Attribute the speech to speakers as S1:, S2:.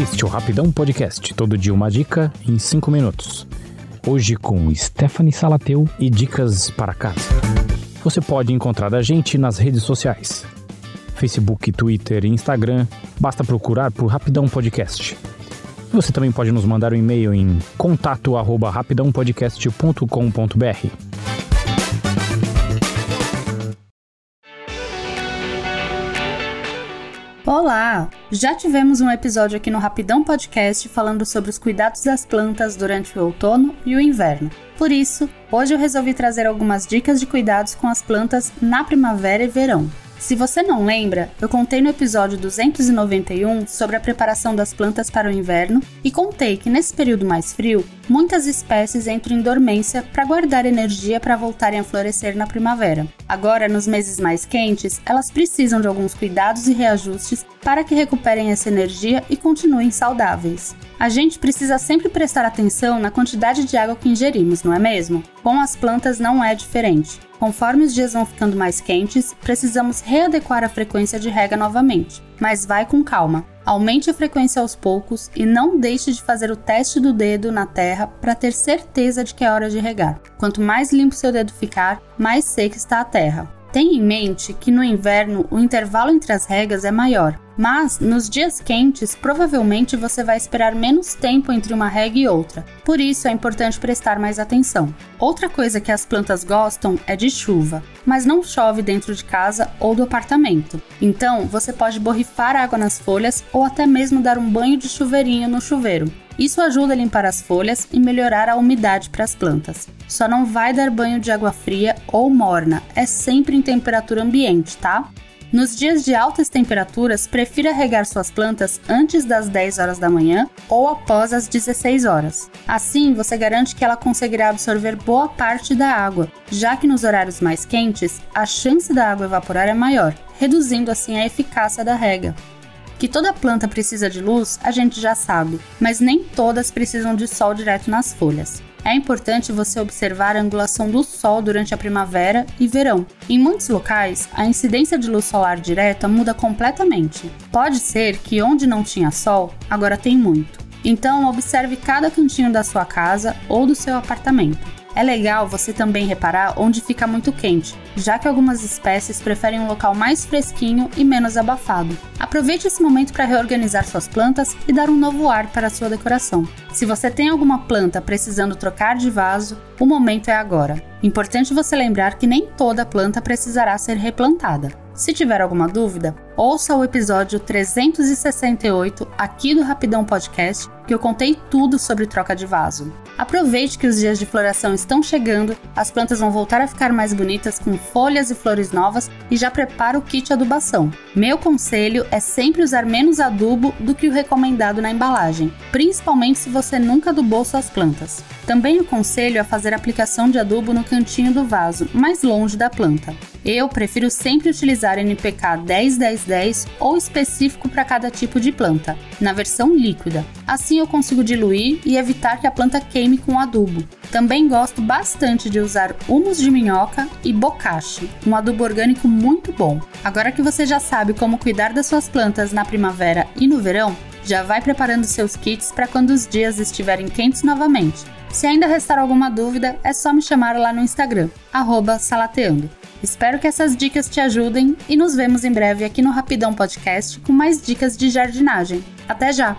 S1: Este é o Rapidão Podcast, todo dia uma dica em 5 minutos. Hoje com Stephanie Salateu e dicas para casa. Você pode encontrar a gente nas redes sociais. Facebook, Twitter e Instagram, basta procurar por Rapidão Podcast. Você também pode nos mandar um e-mail em contato@rapidãopodcast.com.br.
S2: Olá! Já tivemos um episódio aqui no Rapidão Podcast falando sobre os cuidados das plantas durante o outono e o inverno. Por isso, hoje eu resolvi trazer algumas dicas de cuidados com as plantas na primavera e verão. Se você não lembra, eu contei no episódio 291 sobre a preparação das plantas para o inverno e contei que nesse período mais frio, muitas espécies entram em dormência para guardar energia para voltarem a florescer na primavera. Agora, nos meses mais quentes, elas precisam de alguns cuidados e reajustes para que recuperem essa energia e continuem saudáveis. A gente precisa sempre prestar atenção na quantidade de água que ingerimos, não é mesmo? Com as plantas não é diferente. Conforme os dias vão ficando mais quentes, precisamos readequar a frequência de rega novamente, mas vai com calma. Aumente a frequência aos poucos e não deixe de fazer o teste do dedo na terra para ter certeza de que é hora de regar. Quanto mais limpo seu dedo ficar, mais seca está a terra. Tenha em mente que no inverno o intervalo entre as regas é maior, mas nos dias quentes provavelmente você vai esperar menos tempo entre uma rega e outra, por isso é importante prestar mais atenção. Outra coisa que as plantas gostam é de chuva, mas não chove dentro de casa ou do apartamento, então você pode borrifar água nas folhas ou até mesmo dar um banho de chuveirinho no chuveiro. Isso ajuda a limpar as folhas e melhorar a umidade para as plantas. Só não vai dar banho de água fria ou morna, é sempre em temperatura ambiente, tá? Nos dias de altas temperaturas, prefira regar suas plantas antes das 10 horas da manhã ou após as 16 horas. Assim, você garante que ela conseguirá absorver boa parte da água, já que nos horários mais quentes, a chance da água evaporar é maior, reduzindo assim a eficácia da rega. Que toda planta precisa de luz, a gente já sabe, mas nem todas precisam de sol direto nas folhas. É importante você observar a angulação do sol durante a primavera e verão. Em muitos locais, a incidência de luz solar direta muda completamente. Pode ser que onde não tinha sol, agora tem muito. Então, observe cada cantinho da sua casa ou do seu apartamento. É legal você também reparar onde fica muito quente, já que algumas espécies preferem um local mais fresquinho e menos abafado. Aproveite esse momento para reorganizar suas plantas e dar um novo ar para a sua decoração. Se você tem alguma planta precisando trocar de vaso, o momento é agora. Importante você lembrar que nem toda planta precisará ser replantada. Se tiver alguma dúvida, ouça o episódio 368 aqui do Rapidão Podcast, que eu contei tudo sobre troca de vaso. Aproveite que os dias de floração estão chegando, as plantas vão voltar a ficar mais bonitas com folhas e flores novas e já prepara o kit adubação. Meu conselho é sempre usar menos adubo do que o recomendado na embalagem, principalmente se você nunca adubou suas plantas. Também aconselho a fazer aplicação de adubo no cantinho do vaso, mais longe da planta. Eu prefiro sempre utilizar NPK 10-10-10 ou específico para cada tipo de planta, na versão líquida. Assim eu consigo diluir e evitar que a planta queime com adubo. Também gosto bastante de usar humus de minhoca e bocashi, um adubo orgânico muito bom. Agora que você já sabe como cuidar das suas plantas na primavera e no verão, já vai preparando seus kits para quando os dias estiverem quentes novamente. Se ainda restar alguma dúvida, é só me chamar lá no Instagram, salateando. Espero que essas dicas te ajudem e nos vemos em breve aqui no Rapidão Podcast com mais dicas de jardinagem. Até já!